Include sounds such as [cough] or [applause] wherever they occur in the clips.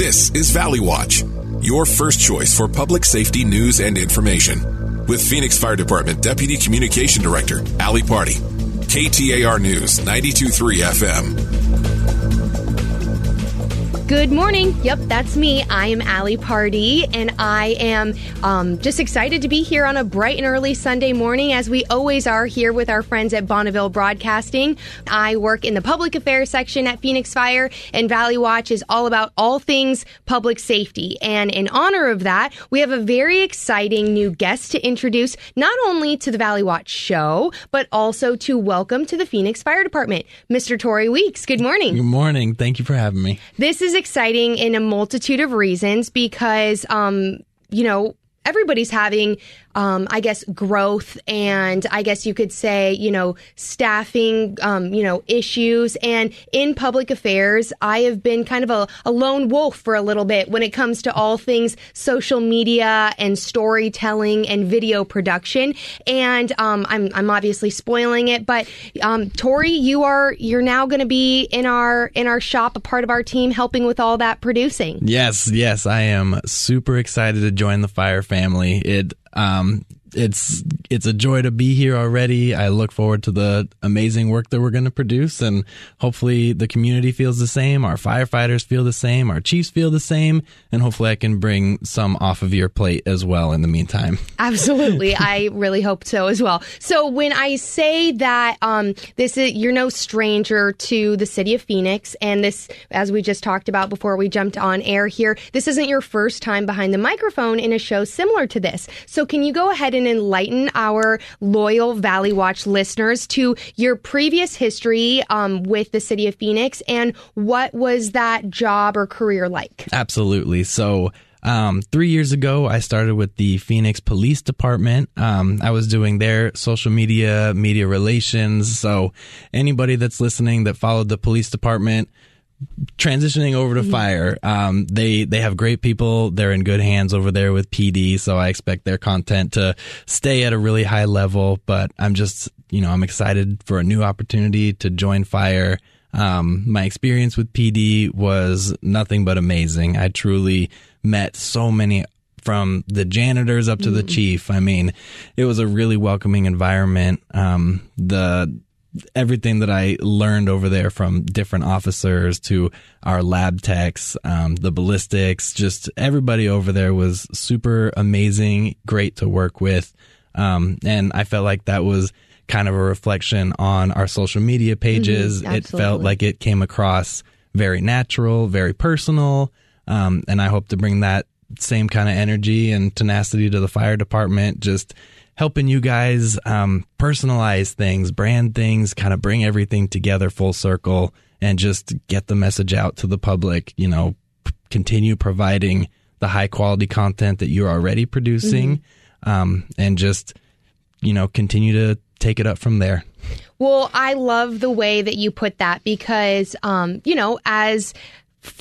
This is Valley Watch, your first choice for public safety news and information. With Phoenix Fire Department Deputy Communication Director, Ali Pardi. KTAR News, 923 FM. Good morning. Yep, that's me. I am Ali Pardi, and I am um, just excited to be here on a bright and early Sunday morning, as we always are here with our friends at Bonneville Broadcasting. I work in the public affairs section at Phoenix Fire, and Valley Watch is all about all things public safety. And in honor of that, we have a very exciting new guest to introduce, not only to the Valley Watch show, but also to welcome to the Phoenix Fire Department, Mr. Tori Weeks. Good morning. Good morning. Thank you for having me. This is exciting in a multitude of reasons because, um, you know, everybody's having um, I guess, growth and I guess you could say, you know, staffing, um, you know, issues. And in public affairs, I have been kind of a, a, lone wolf for a little bit when it comes to all things social media and storytelling and video production. And um, I'm, I'm obviously spoiling it, but um, Tori, you are you're now going to be in our in our shop, a part of our team, helping with all that producing. Yes, yes, I am super excited to join the Fire family. It um, it's it's a joy to be here already. I look forward to the amazing work that we're going to produce, and hopefully the community feels the same. Our firefighters feel the same. Our chiefs feel the same, and hopefully I can bring some off of your plate as well. In the meantime, [laughs] absolutely, I really hope so as well. So when I say that um, this is you're no stranger to the city of Phoenix, and this, as we just talked about before we jumped on air here, this isn't your first time behind the microphone in a show similar to this. So can you go ahead and enlighten our loyal Valley Watch listeners to your previous history um, with the city of Phoenix and what was that job or career like? Absolutely. So, um, three years ago, I started with the Phoenix Police Department. Um, I was doing their social media, media relations. So, anybody that's listening that followed the police department, transitioning over to mm-hmm. fire um, they they have great people. They're in good hands over there with pd so i expect their content to stay at a really high level but i'm just you know i'm excited for a new opportunity to join fire. Um, my experience with pd was nothing but amazing. I truly met so many from the janitors up to mm-hmm. the chief. I mean it was a really welcoming environment. Um, the everything that I learned over there from different officers to our lab techs, um, the ballistics, just everybody over there was super amazing, great to work with. Um, and I felt like that was kind of a reflection on our social media pages. Mm-hmm, it felt like it came across very natural, very personal. Um, and I hope to bring that same kind of energy and tenacity to the fire department. Just helping you guys um, personalize things, brand things, kind of bring everything together full circle and just get the message out to the public. You know, p- continue providing the high quality content that you're already producing mm-hmm. um, and just, you know, continue to take it up from there. Well, I love the way that you put that because, um, you know, as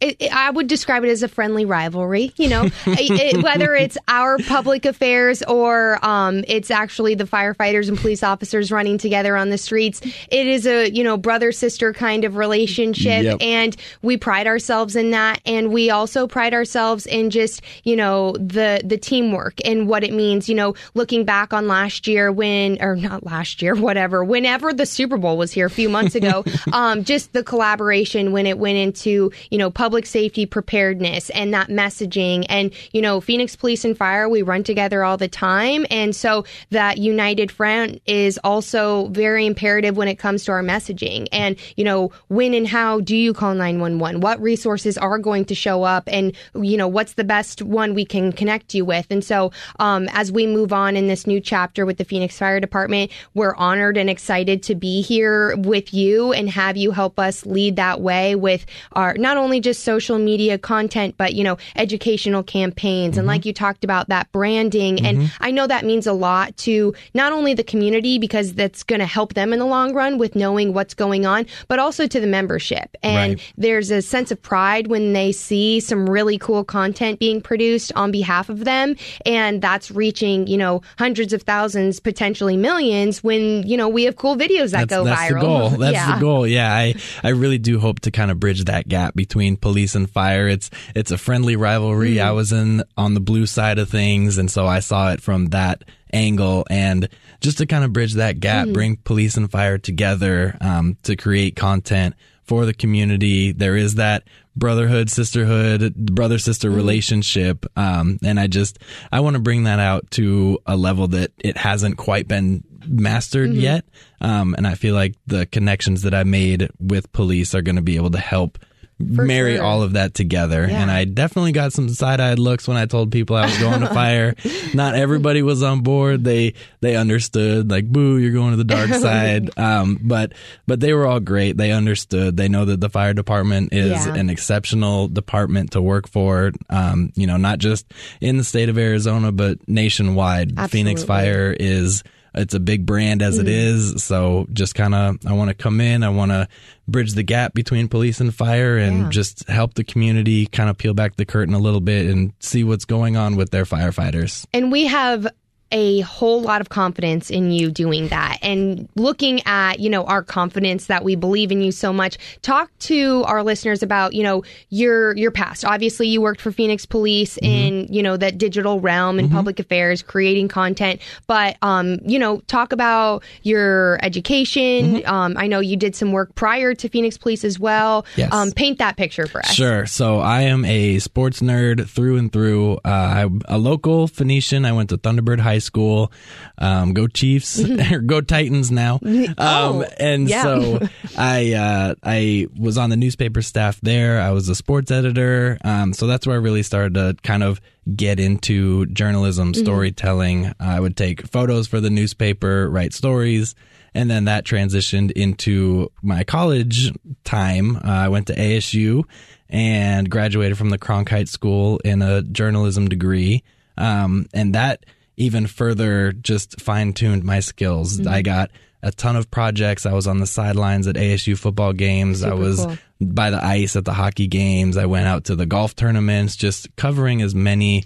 it, it, I would describe it as a friendly rivalry, you know, [laughs] it, whether it's our public affairs or um, it's actually the firefighters and police officers running together on the streets. It is a, you know, brother sister kind of relationship. Yep. And we pride ourselves in that. And we also pride ourselves in just, you know, the, the teamwork and what it means, you know, looking back on last year when, or not last year, whatever, whenever the Super Bowl was here a few months ago, [laughs] um, just the collaboration when it went into, you know, public safety preparedness and that messaging. And, you know, Phoenix Police and Fire, we run together all the time. And so that united front is also very imperative when it comes to our messaging. And, you know, when and how do you call 911? What resources are going to show up? And, you know, what's the best one we can connect you with? And so, um, as we move on in this new chapter with the Phoenix Fire Department, we're honored and excited to be here with you and have you help us lead that way with our not only only just social media content, but, you know, educational campaigns. Mm-hmm. And like you talked about that branding. Mm-hmm. And I know that means a lot to not only the community because that's going to help them in the long run with knowing what's going on, but also to the membership. And right. there's a sense of pride when they see some really cool content being produced on behalf of them. And that's reaching, you know, hundreds of thousands, potentially millions when, you know, we have cool videos that that's, go that's viral. The goal. That's [laughs] yeah. the goal. Yeah. I, I really do hope to kind of bridge that gap between between police and fire. It's it's a friendly rivalry. Mm-hmm. I was in on the blue side of things, and so I saw it from that angle. And just to kind of bridge that gap, Mm-hmm. bring police and fire together um, to create content for the community. There is that brotherhood, sisterhood, brother sister Mm-hmm. relationship, um, and I just I want to bring that out to a level that it hasn't quite been mastered Mm-hmm. yet. Um, and I feel like the connections that I made with police are going to be able to help marry sure. all of that together. Yeah. And I definitely got some side eyed looks when I told people I was going to [laughs] fire. Not everybody was on board. They they understood like, boo, you're going to the dark [laughs] side. um, but but they were all great. They understood. They know that the fire department is Yeah. an exceptional department to work for. Um, you know, not just in the state of Arizona, but nationwide. Phoenix Fire is it's a big brand as it Mm-hmm. is. So just kind of, I want to come in. I want to bridge the gap between police and fire and Yeah. just help the community kind of peel back the curtain a little bit and see what's going on with their firefighters. And we have a whole lot of confidence in you doing that. And looking at you know our confidence that we believe in you so much talk to our listeners about you know your your past. Obviously you worked for phoenix police in you know that digital realm in public affairs creating content. But um you know talk about your education. Um i know you did some work prior to phoenix police as well. Yes. um paint that picture for us. Sure. So I am a sports nerd through and through. Uh, I'm a local Phoenician. I went to Thunderbird High School. Um, go Chiefs [laughs] or go Titans now. [laughs] Um, Oh, and yeah. so [laughs] I uh, I was on the newspaper staff there. I was a sports editor. Um, so that's where I really started to kind of get into journalism, storytelling. I would take photos for the newspaper, write stories. And then that transitioned into my college time. Uh, I went to ASU and graduated from the Cronkite School in a journalism degree. Um, and that even further just fine tuned my skills. I got a ton of projects. I was on the sidelines at ASU football games. I was cool. by the ice at the hockey games. I went out to the golf tournaments, just covering as many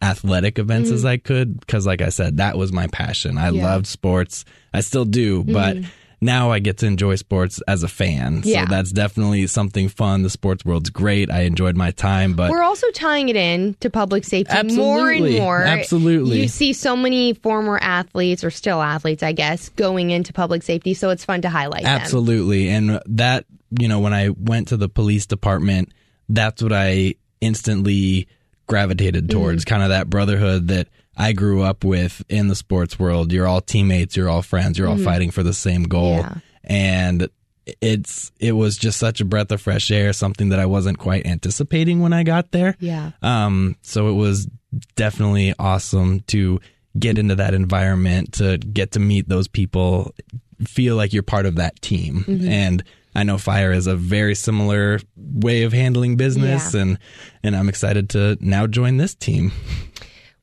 athletic events as I could. Cause like I said, that was my passion. I Mm. Yeah. Mm-hmm. loved sports. I still do, but now I get to enjoy sports as a fan. Yeah. So that's definitely something fun. The sports world's great. I enjoyed my time, but We're also tying it in to public safety more and more. Absolutely. You see so many former athletes or still athletes, I guess, going into public safety, so it's fun to highlight them. Absolutely. And that, you know, when I went to the police department, that's what I instantly gravitated Mm-hmm. towards kind of that brotherhood that I grew up with in the sports world. You're all teammates, you're all friends, you're all fighting for the same goal. Mm-hmm. Yeah. And it's it was just such a breath of fresh air, something that I wasn't quite anticipating when I got there. Yeah. Um, so it was definitely awesome to get into that environment, to get to meet those people, feel like you're part of that team. Mm-hmm. And I know fire is a very similar way of handling business Yeah. and and I'm excited to now join this team. [laughs]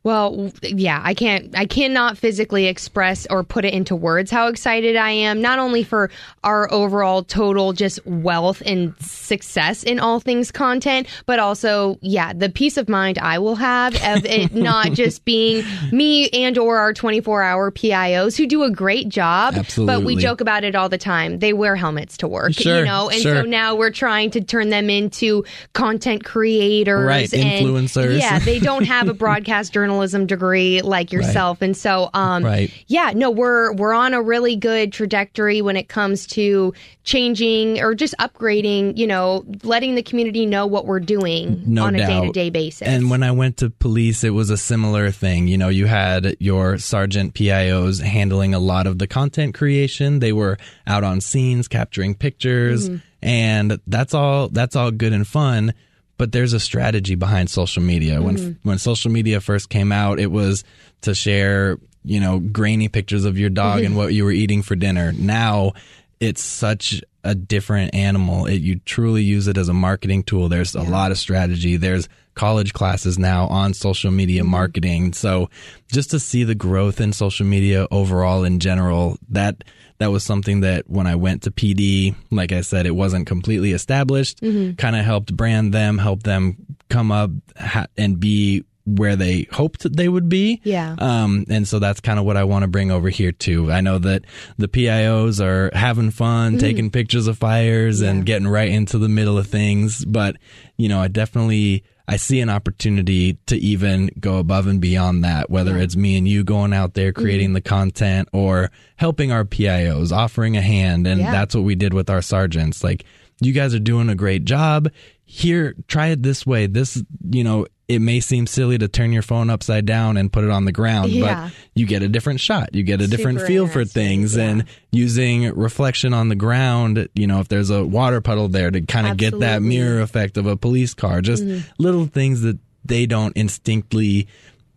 Well, yeah, I can't, I cannot physically express or put it into words how excited I am, not only for our overall total just wealth and success in all things content, but also, yeah, the peace of mind I will have of it [laughs] not just being me and or our 24 hour PIOs who do a great job. Absolutely. But we joke about it all the time. They wear helmets to work, Sure, you know, and sure. so now we're trying to turn them into content creators. Right, and- influencers. Yeah, they don't [laughs] have a broadcast journalism degree like yourself and so um Right. yeah no we're we're on a really good trajectory when it comes to changing or just upgrading you know letting the community know what we're doing No on a day-to-day basis And when I went to police, it was a similar thing. You know, you had your sergeant PIOs handling a lot of the content creation. They were out on scenes capturing pictures, and that's all. That's all good and fun. But there's a strategy behind social media. When mm-hmm. when social media first came out, it was to share, you know, grainy pictures of your dog and mm-hmm. what you were eating for dinner. Now it's such a different animal. It, you truly use it as a marketing tool. There's a lot of strategy. There's college classes now on social media marketing. So just to see the growth in social media overall in general, that that was something that when I went to PD, like I said, it wasn't completely established. Kind of helped brand them, help them come up ha- and be where they hoped they would be. Yeah. Um, and so that's kind of what I want to bring over here too. I know that the PIOs are having fun, Mm-hmm. taking pictures of fires and getting right into the middle of things. But, you know, I definitely, I see an opportunity to even go above and beyond that, whether it's me and you going out there Mm-hmm. creating the content or helping our PIOs, offering a hand. And Yeah. that's what we did with our sergeants. Like, you guys are doing a great job. Here, try it this way. This, you know, it may seem silly to turn your phone upside down and put it on the ground, Yeah. but you get a different shot. You get a different Super feel for things. yeah. And using reflection on the ground, you know, if there's a water puddle there to kind of get that mirror effect of a police car, just little things that they don't instinctly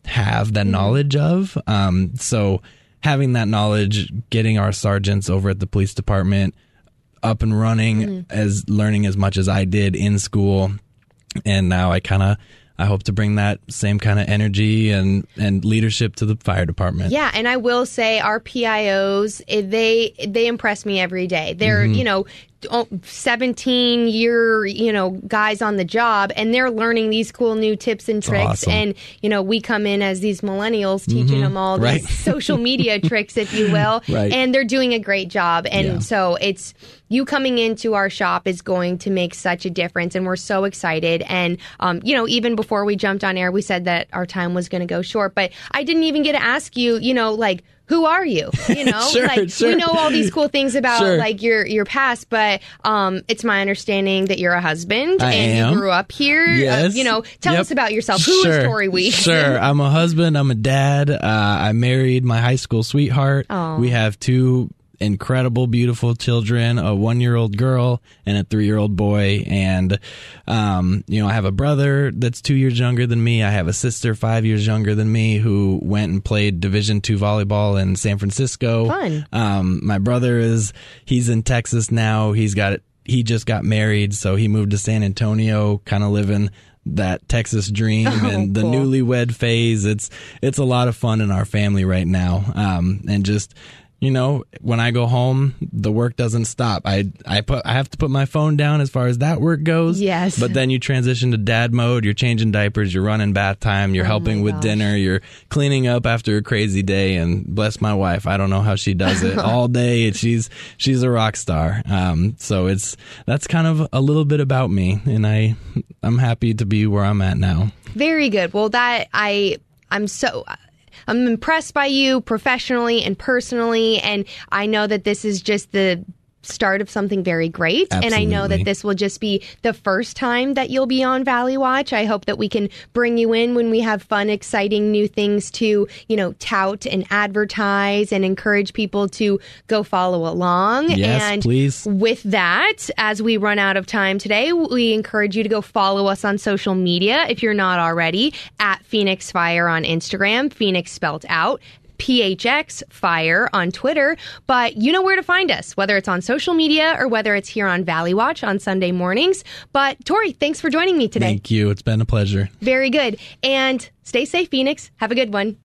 have that knowledge of. Um, so having that knowledge, getting our sergeants over at the police department up and running as learning as much as I did in school. And now I kind of, I hope to bring that same kind of energy and, and leadership to the fire department. Yeah, and I will say our PIOs eh, they they impress me every day. They're Mm-hmm. you know. 17 year you know guys on the job and they're learning these cool new tips and tricks awesome. and you know we come in as these millennials teaching them all Mm-hmm. Right. these social media [laughs] tricks if you will Right. and they're doing a great job and Yeah. so it's you coming into our shop is going to make such a difference and we're so excited and um, you know even before we jumped on air we said that our time was going to go short but i didn't even get to ask you you know like who are you you know Sure, [laughs] like sure. we know all these cool things about Sure. like your your past but um it's my understanding that you're a husband I and am. you grew up here Uh, Yes. you know tell Yep. us about yourself who is tori week Sure. I'm a husband. I'm a dad. Uh, I married my high school sweetheart. Aw. We have two incredible, beautiful children, a one year old girl and a three year old boy. And, um, you know, I have a brother that's two years younger than me. I have a sister five years younger than me who went and played division two volleyball in San Francisco. Fun. Um, my brother is, he's in Texas now. He's got, he just got married. So he moved to San Antonio, kind of living that Texas dream and the cool. newlywed phase. It's, it's a lot of fun in our family right now. Um, and just, you know, when I go home, the work doesn't stop. I, I put, I have to put my phone down as far as that work goes. Yes. But then you transition to dad mode. You're changing diapers. You're running bath time. You're helping with gosh. dinner. You're cleaning up after a crazy day. And bless my wife. I don't know how she does it [laughs] all day. She's, she's a rock star. Um, so it's, that's kind of a little bit about me. And I, I'm happy to be where I'm at now. Very good. Well, that I I'm so I'm impressed by you professionally and personally, and I know that this is just the start of something very great and i know that this will just be the first time that you'll be on valley watch i hope that we can bring you in when we have fun exciting new things to you know tout and advertise and encourage people to go follow along Yes, and please. with that, as we run out of time today, we encourage you to go follow us on social media if you're not already at Phoenix Fire on Instagram, Phoenix spelt out. PHX Fire on Twitter, but you know where to find us, whether it's on social media or whether it's here on Valley Watch on Sunday mornings. But Tori, thanks for joining me today. Thank you. It's been a pleasure. Very good. And stay safe, Phoenix. Have a good one.